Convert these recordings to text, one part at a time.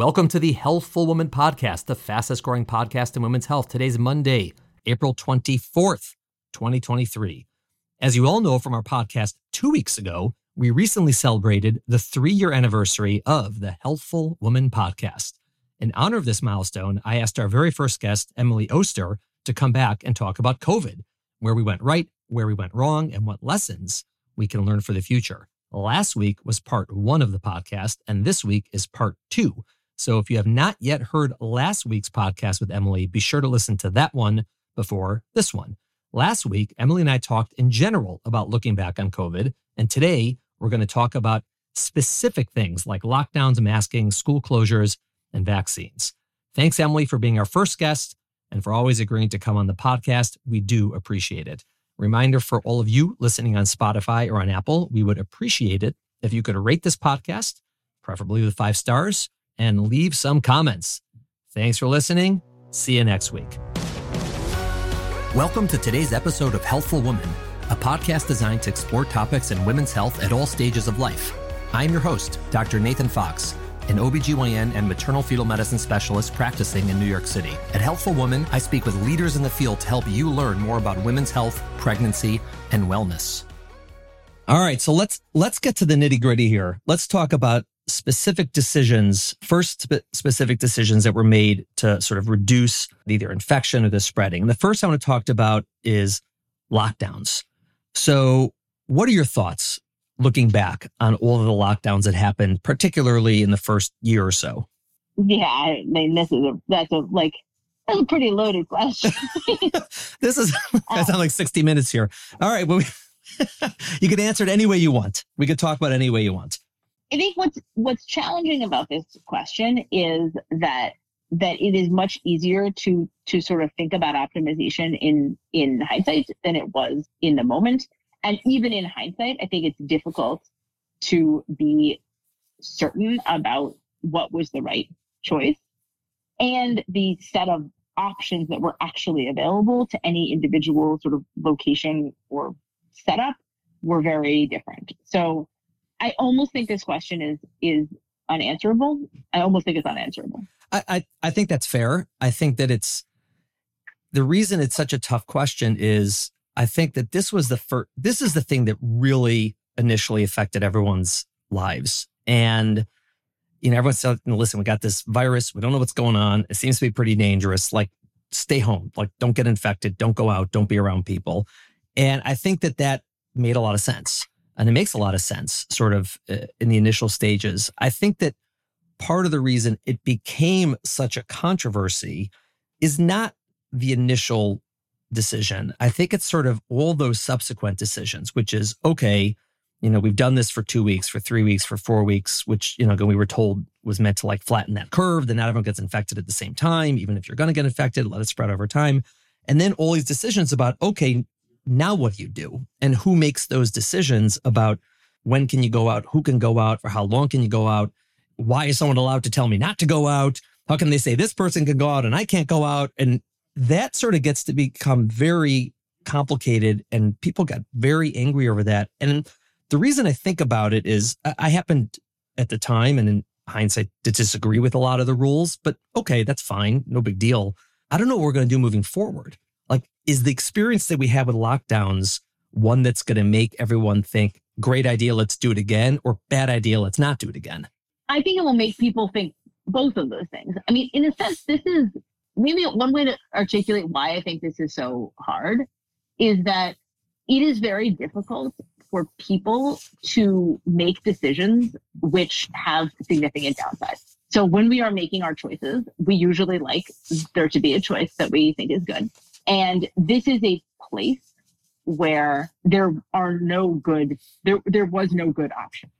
Welcome to the Healthful Woman Podcast, the fastest growing podcast in women's health. Today's Monday, April 24th, 2023. As you all know from our podcast two weeks ago, we recently celebrated the three year anniversary of the Healthful Woman Podcast. In honor of this milestone, I asked our very first guest, Emily Oster, to come back and talk about COVID, where we went right, where we went wrong, and what lessons we can learn for the future. Last week was part one of the podcast, and this week is part two. So if you have not yet heard last week's podcast with Emily, be sure to listen to that one before this one. Last week, Emily and I talked in general about looking back on COVID. And today, we're going to talk about specific things like lockdowns, masking, school closures, and vaccines. Thanks, Emily, for being our first guest and for always agreeing to come on the podcast. We do appreciate it. Reminder for all of you listening on Spotify or on Apple, we would appreciate it if you could rate this podcast, preferably with five stars, and leave some comments. Thanks for listening. See you next week. Welcome to today's episode of Healthful Woman, a podcast designed to explore topics in women's health at all stages of life. I'm your host, Dr. Nathan Fox an OBGYN and maternal fetal medicine specialist practicing in New York City. At Healthful Woman, I speak with leaders in the field to help you learn more about women's health, pregnancy, and wellness. All right, so let's let's get to the nitty-gritty here. Let's talk about specific decisions, first spe- specific decisions that were made to sort of reduce either infection or the spreading. And the first I want to talk about is lockdowns. So, what are your thoughts looking back on all of the lockdowns that happened, particularly in the first year or so? Yeah, I mean, this is a that's a like that's a pretty loaded question. this is I sound like sixty minutes here. All right, well, we, you can answer it any way you want. We could talk about it any way you want. I think what's what's challenging about this question is that that it is much easier to to sort of think about optimization in in hindsight than it was in the moment and even in hindsight, I think it's difficult to be certain about what was the right choice and the set of options that were actually available to any individual sort of location or setup were very different. So I almost think this question is is unanswerable. I almost think it's unanswerable. I, I, I think that's fair. I think that it's the reason it's such a tough question is I think that this was the first, this is the thing that really initially affected everyone's lives. And, you know, everyone's saying, listen, we got this virus. We don't know what's going on. It seems to be pretty dangerous. Like, stay home. Like, don't get infected. Don't go out. Don't be around people. And I think that that made a lot of sense. And it makes a lot of sense, sort of uh, in the initial stages. I think that part of the reason it became such a controversy is not the initial decision. I think it's sort of all those subsequent decisions, which is okay, you know, we've done this for two weeks, for three weeks, for four weeks, which, you know, we were told was meant to like flatten that curve. Then not everyone gets infected at the same time. Even if you're going to get infected, let it spread over time. And then all these decisions about, okay, now what do you do? And who makes those decisions about when can you go out? Who can go out? For how long can you go out? Why is someone allowed to tell me not to go out? How can they say this person can go out and I can't go out? And that sort of gets to become very complicated and people got very angry over that. And the reason I think about it is I happened at the time and in hindsight to disagree with a lot of the rules, but okay, that's fine. No big deal. I don't know what we're going to do moving forward. Like, is the experience that we have with lockdowns one that's going to make everyone think, great idea, let's do it again, or bad idea, let's not do it again? I think it will make people think both of those things. I mean, in a sense, this is maybe one way to articulate why I think this is so hard is that it is very difficult for people to make decisions which have significant downsides. So when we are making our choices, we usually like there to be a choice that we think is good. And this is a place where there are no good, there, there was no good option,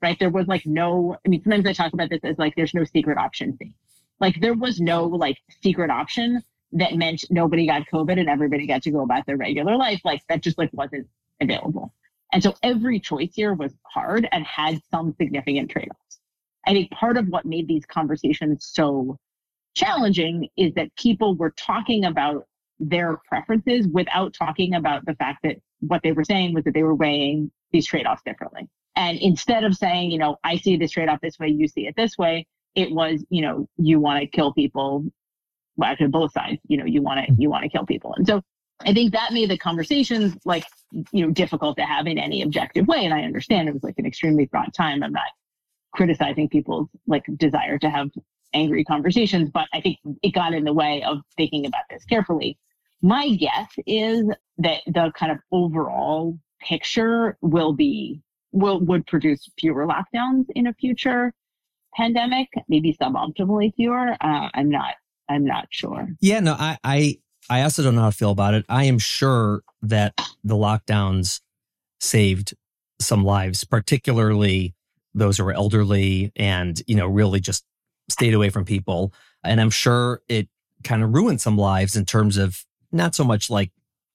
right? There was like no, I mean, sometimes I talk about this as like there's no secret option thing. Like there was no like secret option that meant nobody got COVID and everybody got to go about their regular life. Like that just like wasn't available. And so every choice here was hard and had some significant trade-offs. I think part of what made these conversations so challenging is that people were talking about their preferences without talking about the fact that what they were saying was that they were weighing these trade-offs differently. And instead of saying, you know, I see this trade-off this way, you see it this way, it was, you know, you want to kill people. Well, actually both sides, you know, you want to, mm-hmm. you want to kill people. And so I think that made the conversations like, you know, difficult to have in any objective way. And I understand it was like an extremely fraught time. I'm not criticizing people's like desire to have angry conversations, but I think it got in the way of thinking about this carefully. My guess is that the kind of overall picture will be will would produce fewer lockdowns in a future pandemic, maybe suboptimally fewer. Uh, I'm not I'm not sure. Yeah, no, I I I also don't know how to feel about it. I am sure that the lockdowns saved some lives, particularly those who are elderly and, you know, really just stayed away from people. And I'm sure it kind of ruined some lives in terms of not so much like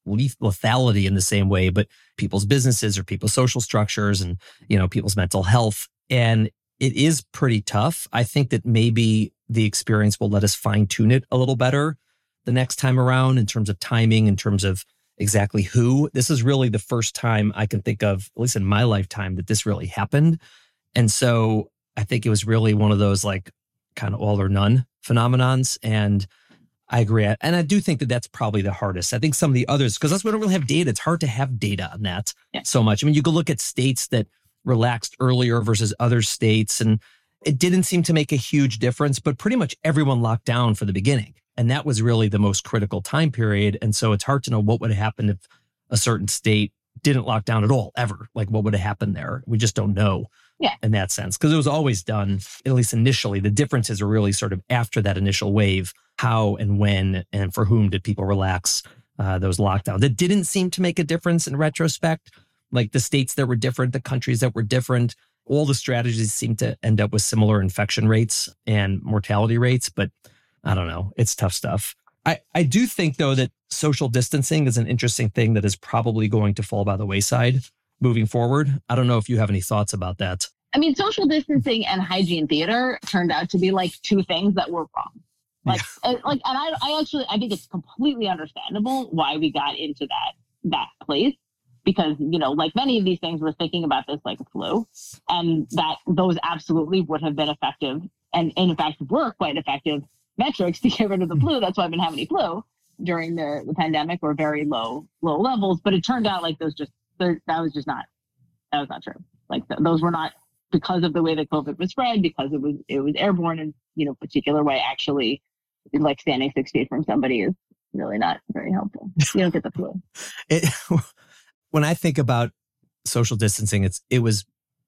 lethality in the same way, but people's businesses or people's social structures and, you know, people's mental health. And it is pretty tough. I think that maybe the experience will let us fine tune it a little better the next time around in terms of timing, in terms of exactly who. This is really the first time I can think of, at least in my lifetime, that this really happened. And so I think it was really one of those like kind of all or none phenomenons. And I agree. And I do think that that's probably the hardest. I think some of the others, because that's we don't really have data. It's hard to have data on that yeah. so much. I mean, you could look at states that relaxed earlier versus other states, and it didn't seem to make a huge difference, but pretty much everyone locked down for the beginning. And that was really the most critical time period. And so it's hard to know what would have happened if a certain state didn't lock down at all, ever. Like what would have happened there? We just don't know. Yeah. In that sense, because it was always done, at least initially. The differences are really sort of after that initial wave. How and when and for whom did people relax uh, those lockdowns? It didn't seem to make a difference in retrospect. Like the states that were different, the countries that were different, all the strategies seem to end up with similar infection rates and mortality rates. But I don't know. It's tough stuff. I, I do think, though, that social distancing is an interesting thing that is probably going to fall by the wayside moving forward. I don't know if you have any thoughts about that. I mean, social distancing and hygiene theater turned out to be like two things that were wrong. Like, yeah. like, and I, I actually, I think it's completely understandable why we got into that that place because you know, like many of these things, we're thinking about this like a flu, and that those absolutely would have been effective, and, and in fact were quite effective metrics to get rid of the flu. That's why I've been having any flu during the, the pandemic were very low low levels. But it turned out like those just that was just not that was not true. Like th- those were not because of the way that COVID was spread, because it was it was airborne in you know particular way. Actually, like standing six feet from somebody is really not very helpful. You don't get the flu. it, when I think about social distancing, it's it was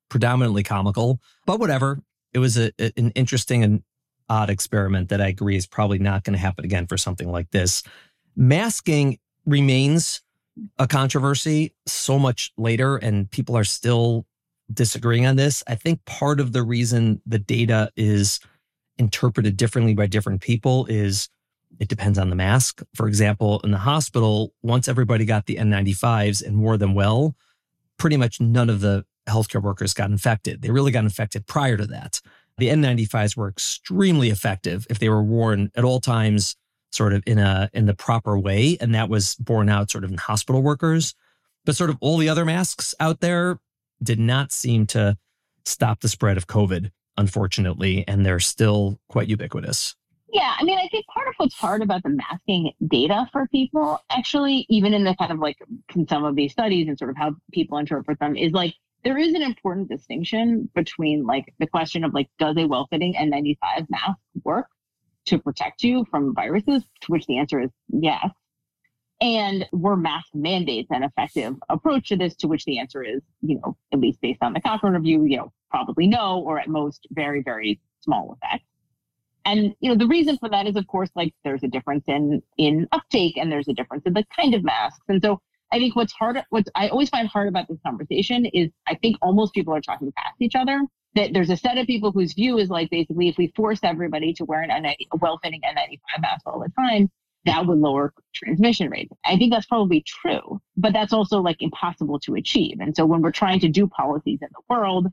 predominantly comical, but whatever. It was a, an interesting and odd experiment that I agree is probably not going to happen again for something like this. Masking remains a controversy so much later, and people are still disagreeing on this. I think part of the reason the data is interpreted differently by different people is it depends on the mask. For example, in the hospital, once everybody got the N95s and wore them well, pretty much none of the healthcare workers got infected. They really got infected prior to that. The N95s were extremely effective if they were worn at all times sort of in a in the proper way and that was borne out sort of in hospital workers but sort of all the other masks out there did not seem to stop the spread of covid unfortunately and they're still quite ubiquitous yeah i mean i think part of what's hard about the masking data for people actually even in the kind of like some of these studies and sort of how people interpret them is like there is an important distinction between like the question of like does a well-fitting n95 mask work to protect you from viruses, to which the answer is yes. And were mask mandates an effective approach to this, to which the answer is, you know, at least based on the Cochrane review, you know, probably no, or at most very, very small effect. And you know, the reason for that is, of course, like there's a difference in in uptake, and there's a difference in the kind of masks. And so, I think what's hard, what I always find hard about this conversation is, I think almost people are talking past each other that there's a set of people whose view is like basically if we force everybody to wear an N90, a well-fitting N95 mask all the time, that would lower transmission rates. I think that's probably true, but that's also like impossible to achieve. And so when we're trying to do policies in the world,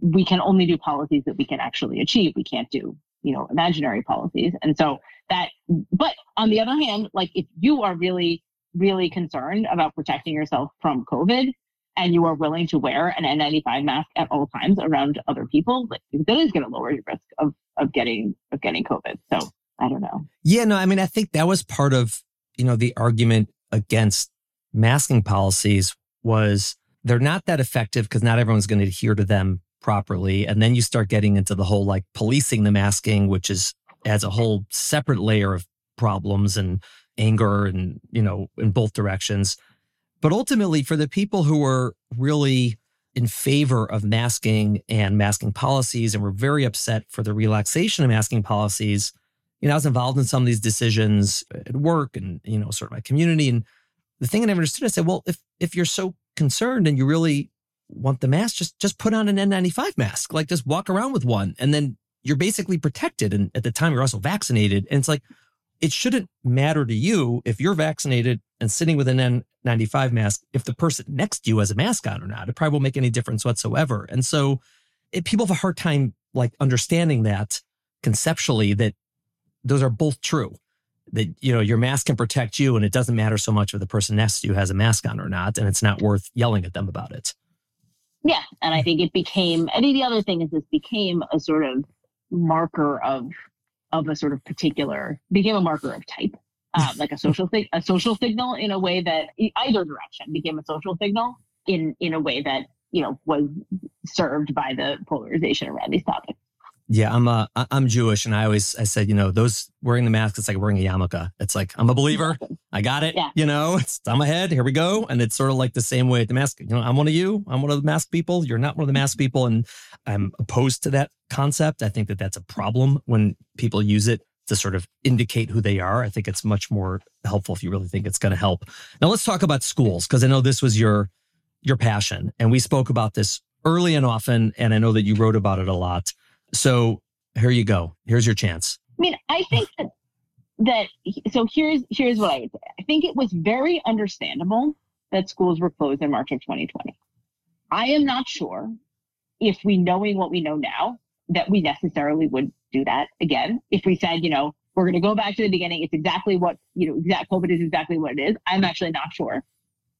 we can only do policies that we can actually achieve. We can't do, you know, imaginary policies. And so that, but on the other hand, like if you are really, really concerned about protecting yourself from COVID, and you are willing to wear an N95 mask at all times around other people, like, that is going to lower your risk of of getting of getting COVID. So I don't know. Yeah, no, I mean, I think that was part of you know the argument against masking policies was they're not that effective because not everyone's going to adhere to them properly, and then you start getting into the whole like policing the masking, which is adds a whole separate layer of problems and anger and you know in both directions but ultimately, for the people who were really in favor of masking and masking policies and were very upset for the relaxation of masking policies, you know, I was involved in some of these decisions at work and, you know, sort of my community. And the thing I never understood, I said, well, if if you're so concerned and you really want the mask, just just put on an N95 mask. Like just walk around with one. And then you're basically protected. And at the time you're also vaccinated. And it's like, it shouldn't matter to you if you're vaccinated and sitting with an N95 mask if the person next to you has a mask on or not. It probably won't make any difference whatsoever. And so it, people have a hard time like understanding that conceptually that those are both true. That you know your mask can protect you, and it doesn't matter so much if the person next to you has a mask on or not, and it's not worth yelling at them about it. Yeah, and I think it became. I think the other thing is this became a sort of marker of of a sort of particular became a marker of type, um, like a social thing, a social signal in a way that either direction became a social signal in in a way that you know was served by the polarization around these topics. Yeah, I'm uh, I'm Jewish, and I always I said, you know, those wearing the mask, it's like wearing a yarmulke. It's like I'm a believer, I got it. Yeah. You know, it's on my head. Here we go, and it's sort of like the same way at the mask. You know, I'm one of you. I'm one of the mask people. You're not one of the mask people, and I'm opposed to that concept. I think that that's a problem when people use it to sort of indicate who they are. I think it's much more helpful if you really think it's going to help. Now let's talk about schools because I know this was your your passion, and we spoke about this early and often, and I know that you wrote about it a lot. So here you go. Here's your chance. I mean, I think that, that so here's here's what I would say. I think it was very understandable that schools were closed in March of 2020. I am not sure if we knowing what we know now that we necessarily would do that again. If we said, you know, we're going to go back to the beginning, it's exactly what, you know, exact COVID is exactly what it is. I'm actually not sure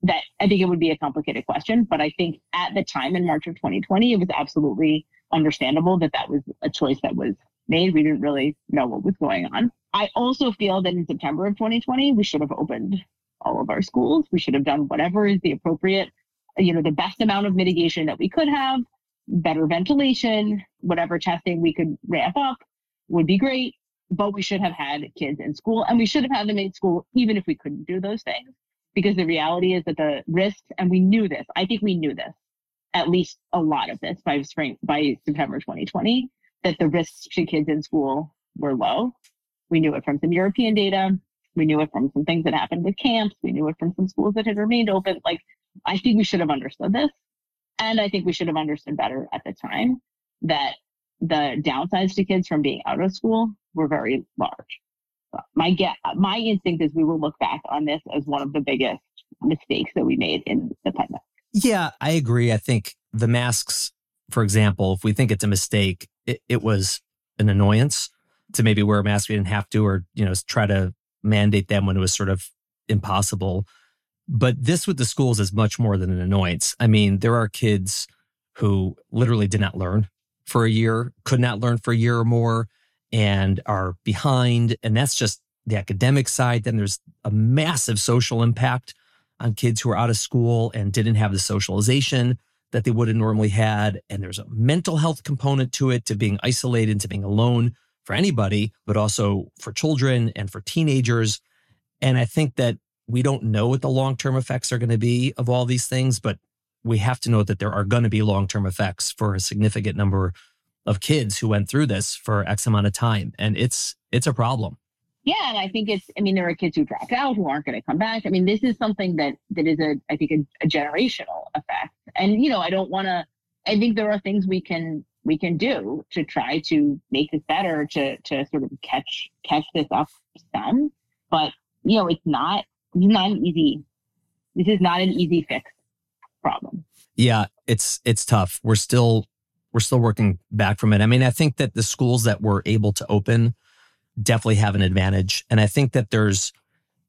that I think it would be a complicated question, but I think at the time in March of 2020, it was absolutely understandable that that was a choice that was made. We didn't really know what was going on. I also feel that in September of 2020, we should have opened all of our schools. We should have done whatever is the appropriate, you know, the best amount of mitigation that we could have, better ventilation, whatever testing we could ramp up would be great. But we should have had kids in school and we should have had them in school even if we couldn't do those things. Because the reality is that the risks, and we knew this, I think we knew this, at least a lot of this by spring by September 2020 that the risks to kids in school were low. We knew it from some European data. We knew it from some things that happened with camps. We knew it from some schools that had remained open. Like, I think we should have understood this. And I think we should have understood better at the time that the downsides to kids from being out of school were very large. My get, my instinct is we will look back on this as one of the biggest mistakes that we made in the pandemic. Yeah, I agree. I think the masks, for example, if we think it's a mistake, it, it was an annoyance to maybe wear a mask we didn't have to, or you know, try to mandate them when it was sort of impossible. But this with the schools is much more than an annoyance. I mean, there are kids who literally did not learn for a year, could not learn for a year or more, and are behind. And that's just the academic side. Then there's a massive social impact on kids who are out of school and didn't have the socialization that they would have normally had. And there's a mental health component to it, to being isolated, to being alone for anybody, but also for children and for teenagers. And I think that we don't know what the long term effects are going to be of all these things, but we have to know that there are going to be long term effects for a significant number of kids who went through this for X amount of time. And it's it's a problem yeah, and I think it's. I mean, there are kids who dropped out who aren't going to come back. I mean, this is something that that is a, I think, a, a generational effect. And you know, I don't want to. I think there are things we can we can do to try to make this better, to to sort of catch catch this up some. But you know, it's not it's not an easy. This is not an easy fix problem. Yeah, it's it's tough. We're still we're still working back from it. I mean, I think that the schools that were able to open definitely have an advantage. And I think that there's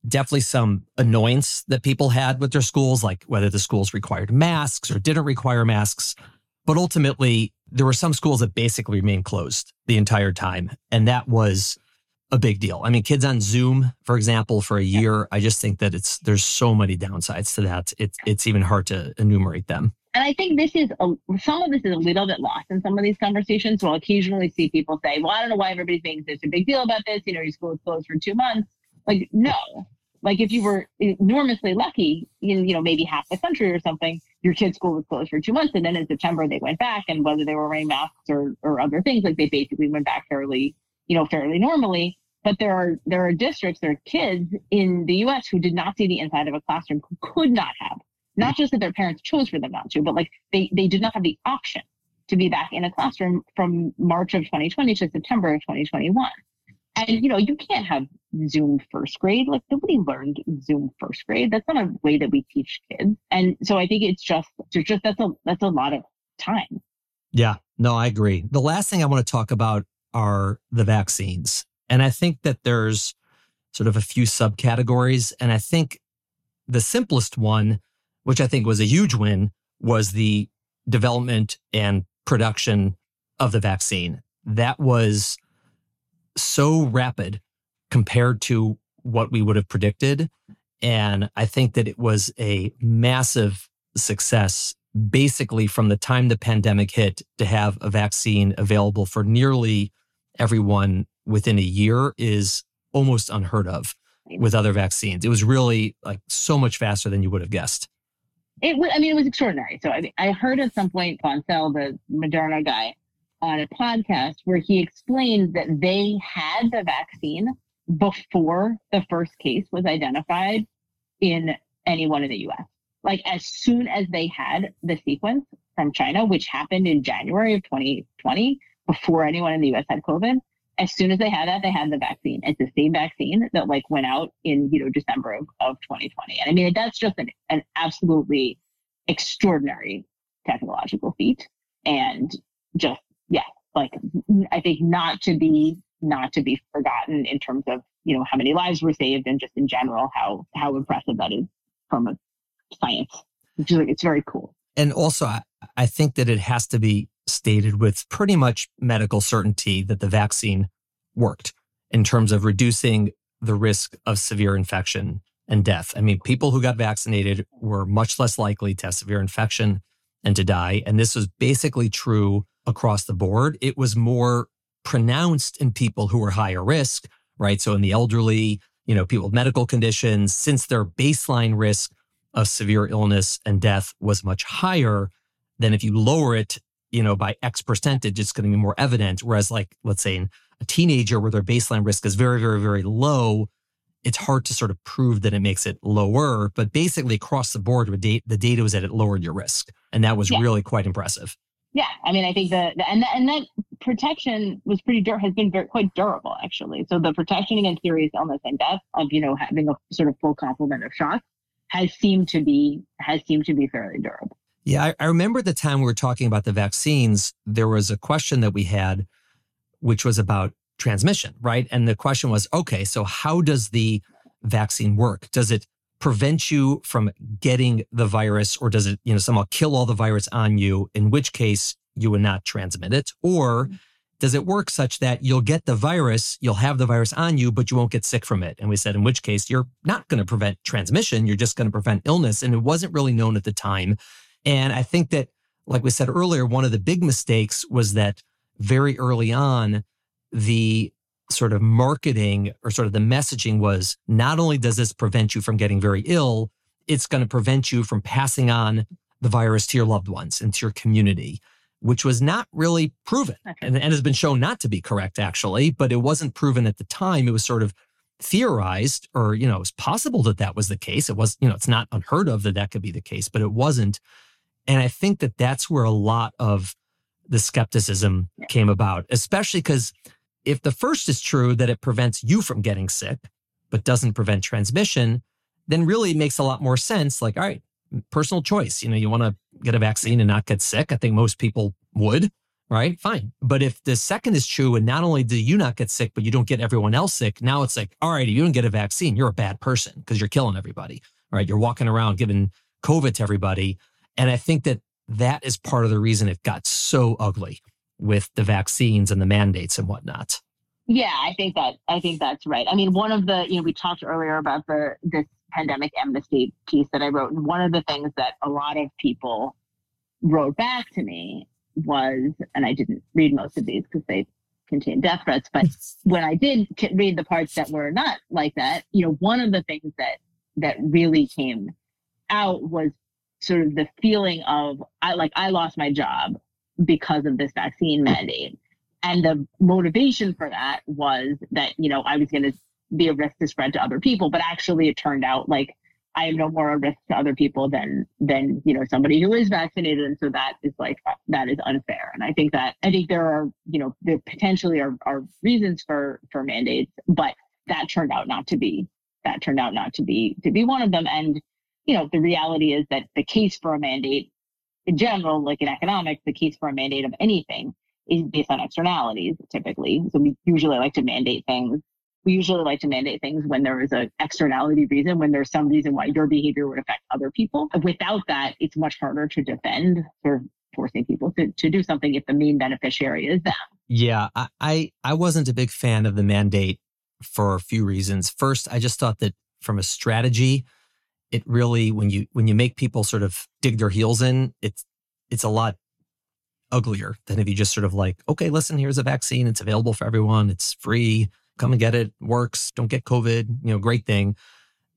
definitely some annoyance that people had with their schools, like whether the schools required masks or didn't require masks. But ultimately, there were some schools that basically remained closed the entire time. And that was a big deal. I mean, kids on Zoom, for example, for a year, I just think that it's there's so many downsides to that. It's it's even hard to enumerate them. And I think this is a, some of this is a little bit lost in some of these conversations. We'll occasionally see people say, "Well, I don't know why everybody thinks there's a big deal about this. You know, your school is closed for two months." Like, no. Like, if you were enormously lucky, you, you know, maybe half the country or something, your kid's school was closed for two months, and then in September they went back, and whether they were wearing masks or or other things, like they basically went back fairly, you know, fairly normally. But there are there are districts, there are kids in the U.S. who did not see the inside of a classroom, who could not have. Not just that their parents chose for them not to, but like they they did not have the option to be back in a classroom from March of 2020 to September of 2021. And you know, you can't have Zoom first grade. Like nobody learned Zoom first grade. That's not a way that we teach kids. And so I think it's just just that's a that's a lot of time. Yeah, no, I agree. The last thing I want to talk about are the vaccines. And I think that there's sort of a few subcategories. And I think the simplest one, which I think was a huge win, was the development and production of the vaccine. That was so rapid compared to what we would have predicted. And I think that it was a massive success, basically, from the time the pandemic hit to have a vaccine available for nearly everyone within a year is almost unheard of with other vaccines. It was really like so much faster than you would have guessed. It was, I mean, it was extraordinary. So I, I heard at some point Bancel, the Moderna guy, on a podcast where he explained that they had the vaccine before the first case was identified in anyone in the US. Like as soon as they had the sequence from China, which happened in January of 2020, before anyone in the US had COVID, as soon as they had that, they had the vaccine. It's the same vaccine that like went out in, you know, December of, of 2020. And I mean, that's just an, an absolutely extraordinary technological feat. And just, yeah, like I think not to be, not to be forgotten in terms of, you know, how many lives were saved and just in general, how, how impressive that is from a science. Which is like, it's very cool. And also, I, I think that it has to be stated with pretty much medical certainty that the vaccine worked in terms of reducing the risk of severe infection and death. I mean, people who got vaccinated were much less likely to have severe infection and to die. And this was basically true across the board. It was more pronounced in people who were higher risk, right? So in the elderly, you know, people with medical conditions, since their baseline risk of severe illness and death was much higher than if you lower it you know, by X percentage, it's going to be more evident. Whereas, like, let's say in a teenager where their baseline risk is very, very, very low, it's hard to sort of prove that it makes it lower. But basically, across the board, the data was that it lowered your risk. And that was yeah. really quite impressive. Yeah. I mean, I think the, the and, the, and that protection was pretty, dur- has been very, quite durable, actually. So the protection against serious illness and death of, you know, having a sort of full complement of shots has seemed to be, has seemed to be fairly durable. Yeah, I, I remember the time we were talking about the vaccines, there was a question that we had, which was about transmission, right? And the question was, okay, so how does the vaccine work? Does it prevent you from getting the virus or does it, you know, somehow kill all the virus on you, in which case you would not transmit it? Or mm-hmm. does it work such that you'll get the virus, you'll have the virus on you, but you won't get sick from it? And we said, in which case you're not going to prevent transmission, you're just going to prevent illness. And it wasn't really known at the time and I think that, like we said earlier, one of the big mistakes was that very early on, the sort of marketing or sort of the messaging was not only does this prevent you from getting very ill, it's going to prevent you from passing on the virus to your loved ones and to your community, which was not really proven okay. and, and has been shown not to be correct, actually. But it wasn't proven at the time. It was sort of theorized or, you know, it's possible that that was the case. It was, you know, it's not unheard of that that could be the case, but it wasn't. And I think that that's where a lot of the skepticism came about, especially because if the first is true that it prevents you from getting sick, but doesn't prevent transmission, then really it makes a lot more sense. Like, all right, personal choice. You know, you want to get a vaccine and not get sick. I think most people would, right? Fine. But if the second is true, and not only do you not get sick, but you don't get everyone else sick, now it's like, all right, you don't get a vaccine, you're a bad person because you're killing everybody, right? You're walking around giving COVID to everybody. And I think that that is part of the reason it got so ugly with the vaccines and the mandates and whatnot. Yeah, I think that I think that's right. I mean, one of the you know we talked earlier about the this pandemic amnesty piece that I wrote, and one of the things that a lot of people wrote back to me was, and I didn't read most of these because they contain death threats, but when I did read the parts that were not like that, you know, one of the things that that really came out was sort of the feeling of I like I lost my job because of this vaccine mandate. And the motivation for that was that, you know, I was going to be a risk to spread to other people, but actually it turned out like I am no more a risk to other people than than you know somebody who is vaccinated, and so that is like that is unfair. And I think that I think there are you know there potentially are are reasons for for mandates, but that turned out not to be that turned out not to be to be one of them. And you know the reality is that the case for a mandate in general, like in economics, the case for a mandate of anything is based on externalities typically. So we usually like to mandate things we usually like to mandate things when there is an externality reason, when there's some reason why your behavior would affect other people. Without that, it's much harder to defend for forcing people to, to do something if the main beneficiary is them. Yeah, I, I wasn't a big fan of the mandate for a few reasons. First, I just thought that from a strategy, it really when you when you make people sort of dig their heels in, it's it's a lot uglier than if you just sort of like, okay, listen, here's a vaccine, it's available for everyone, it's free come and get it. Works. Don't get COVID. You know, great thing.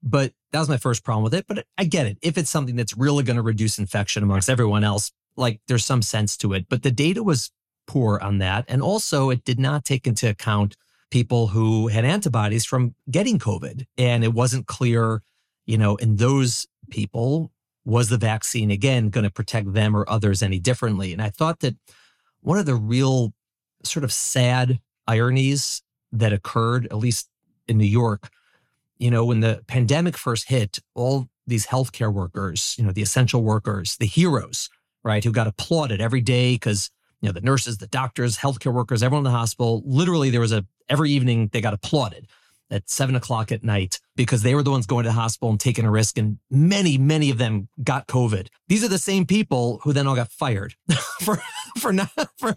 But that was my first problem with it. But I get it. If it's something that's really going to reduce infection amongst everyone else, like there's some sense to it. But the data was poor on that. And also, it did not take into account people who had antibodies from getting COVID. And it wasn't clear, you know, in those people, was the vaccine again going to protect them or others any differently? And I thought that one of the real sort of sad ironies that occurred, at least in New York, you know, when the pandemic first hit, all these healthcare workers, you know, the essential workers, the heroes, right, who got applauded every day because, you know, the nurses, the doctors, healthcare workers, everyone in the hospital, literally there was a, every evening they got applauded at seven o'clock at night because they were the ones going to the hospital and taking a risk. And many, many of them got COVID. These are the same people who then all got fired for, for not, for,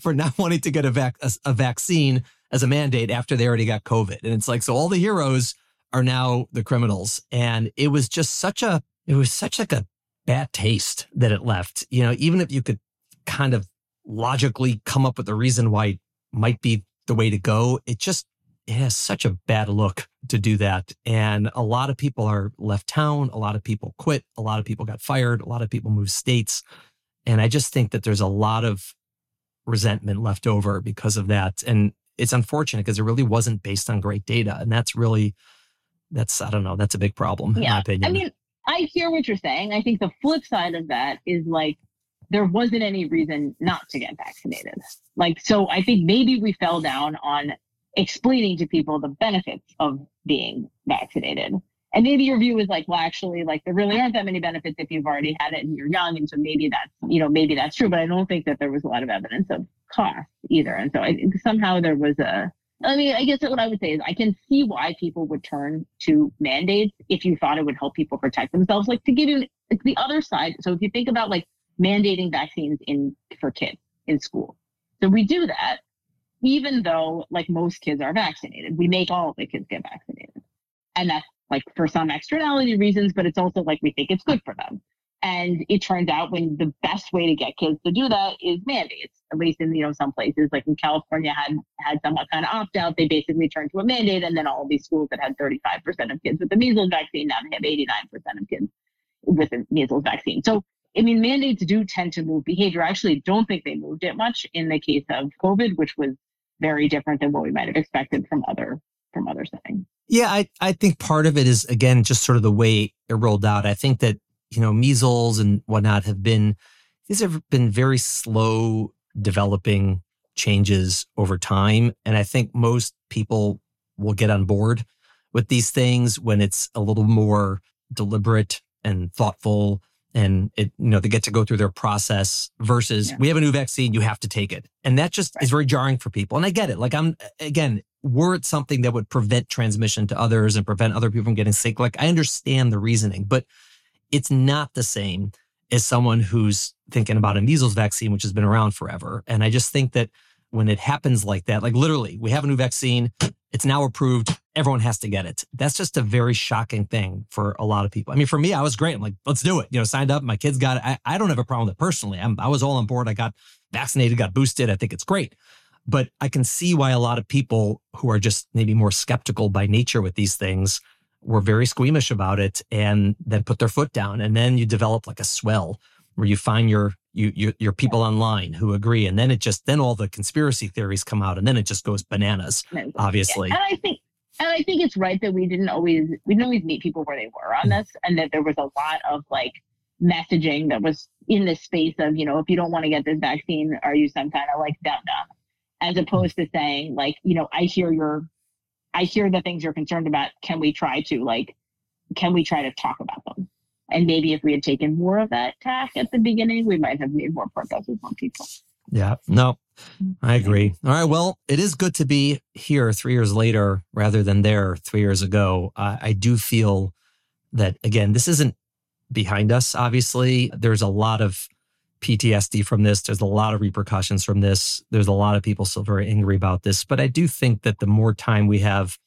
for not wanting to get a, vac, a, a vaccine as a mandate after they already got COVID. And it's like, so all the heroes are now the criminals. And it was just such a, it was such like a bad taste that it left. You know, even if you could kind of logically come up with a reason why it might be the way to go, it just, it has such a bad look to do that. And a lot of people are left town. A lot of people quit. A lot of people got fired. A lot of people moved states. And I just think that there's a lot of resentment left over because of that. And it's unfortunate because it really wasn't based on great data. And that's really, that's, I don't know, that's a big problem, yeah. I mean, I hear what you're saying. I think the flip side of that is like, there wasn't any reason not to get vaccinated. Like, so I think maybe we fell down on explaining to people the benefits of being vaccinated. And maybe your view is like, well, actually, like there really aren't that many benefits if you've already had it and you're young. And so maybe that's, you know, maybe that's true. But I don't think that there was a lot of evidence of cost either. And so I think somehow there was a, I mean, I guess what I would say is I can see why people would turn to mandates if you thought it would help people protect themselves. Like to give you like the other side. So if you think about like mandating vaccines in for kids in school. So we do that even though like most kids are vaccinated. We make all the kids get vaccinated. And that's like for some externality reasons, but it's also like we think it's good for them. And it turns out when the best way to get kids to do that is mandates, at least in you know some places, like in California had had somewhat kind of opt out. They basically turned to a mandate, and then all these schools that had 35% of kids with the measles vaccine now they have 89% of kids with the measles vaccine. So I mean, mandates do tend to move behavior. I actually don't think they moved it much in the case of COVID, which was very different than what we might have expected from other from other settings. Yeah, I, I think part of it is again just sort of the way it rolled out. I think that you know, measles and whatnot have been, these have been very slow developing changes over time. And I think most people will get on board with these things when it's a little more deliberate and thoughtful and it, you know, they get to go through their process versus Yeah. we have a new vaccine, you have to take it. And that just is very jarring for people. And I get it. Like I'm, again, were it something that would prevent transmission to others and prevent other people from getting sick, like I understand the reasoning, but it's not the same as someone who's thinking about a measles vaccine, which has been around forever. And I just think that when it happens like that, like literally, we have a new vaccine, it's now approved, everyone has to get it. That's just a very shocking thing for a lot of people. I mean, for me, I was great. I'm like, let's do it. You know, signed up, my kids got it. I, I don't have a problem with it personally. I'm, I was all on board. I got vaccinated, got boosted. I think it's great. But I can see why a lot of people who are just maybe more skeptical by nature with these things were very squeamish about it and then put their foot down. And then you develop like a swell where you find your you, your your people online who agree, and then it just then all the conspiracy theories come out, and then it just goes bananas. Obviously, And I think and I think it's right that we didn't always we didn't always meet people where they were on mm. this and that there was a lot of like messaging that was in the space of, you know, if you don't want to get this vaccine, are you some kind of like dum dum? As mm. opposed to saying, like, you know, I hear your I hear the things you're concerned about. Can we try to like can we try to talk about them? And maybe if we had taken more of that tack at the beginning, we might have made more progress with more people. Yeah, no, I agree. All right. Well, it is good to be here three years later rather than there three years ago. I, I do feel that, again, this isn't behind us, obviously. There's a lot of PTSD from this. There's a lot of repercussions from this. There's a lot of people still very angry about this. But I do think that the more time we have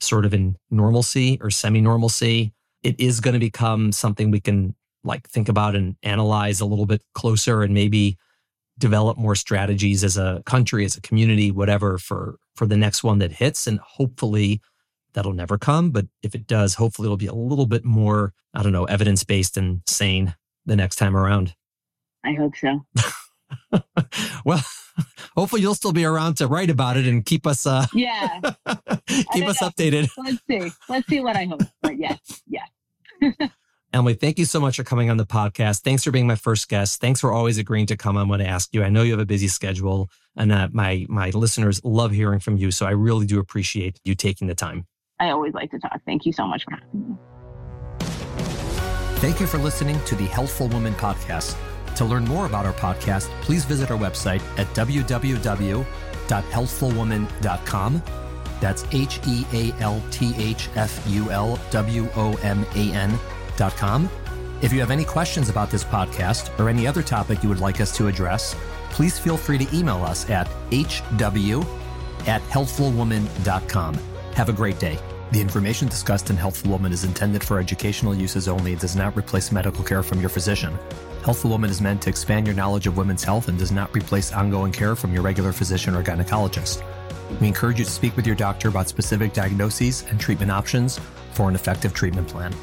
sort of in normalcy or semi normalcy, it is going to become something we can like think about and analyze a little bit closer and maybe develop more strategies as a country, as a community, whatever for for the next one that hits. And hopefully that'll never come. But if it does, hopefully it'll be a little bit more, I don't know, evidence based and sane the next time around. I hope so. well, hopefully you'll still be around to write about it and keep us uh Yeah. keep us know. updated. Let's see. Let's see what I hope. But yes, yes. Emily, thank you so much for coming on the podcast. Thanks for being my first guest. Thanks for always agreeing to come on when I ask you. I know you have a busy schedule, and uh, my my listeners love hearing from you. So I really do appreciate you taking the time. I always like to talk. Thank you so much for having me. Thank you for listening to the Healthful Woman podcast. To learn more about our podcast, please visit our website at www.healthfulwoman.com. That's H E A L T H F U L W O M A N If you have any questions about this podcast or any other topic you would like us to address, please feel free to email us at hw at healthfulwoman.com. Have a great day. The information discussed in Healthful Woman is intended for educational uses only and does not replace medical care from your physician. Healthful Woman is meant to expand your knowledge of women's health and does not replace ongoing care from your regular physician or gynecologist. We encourage you to speak with your doctor about specific diagnoses and treatment options for an effective treatment plan.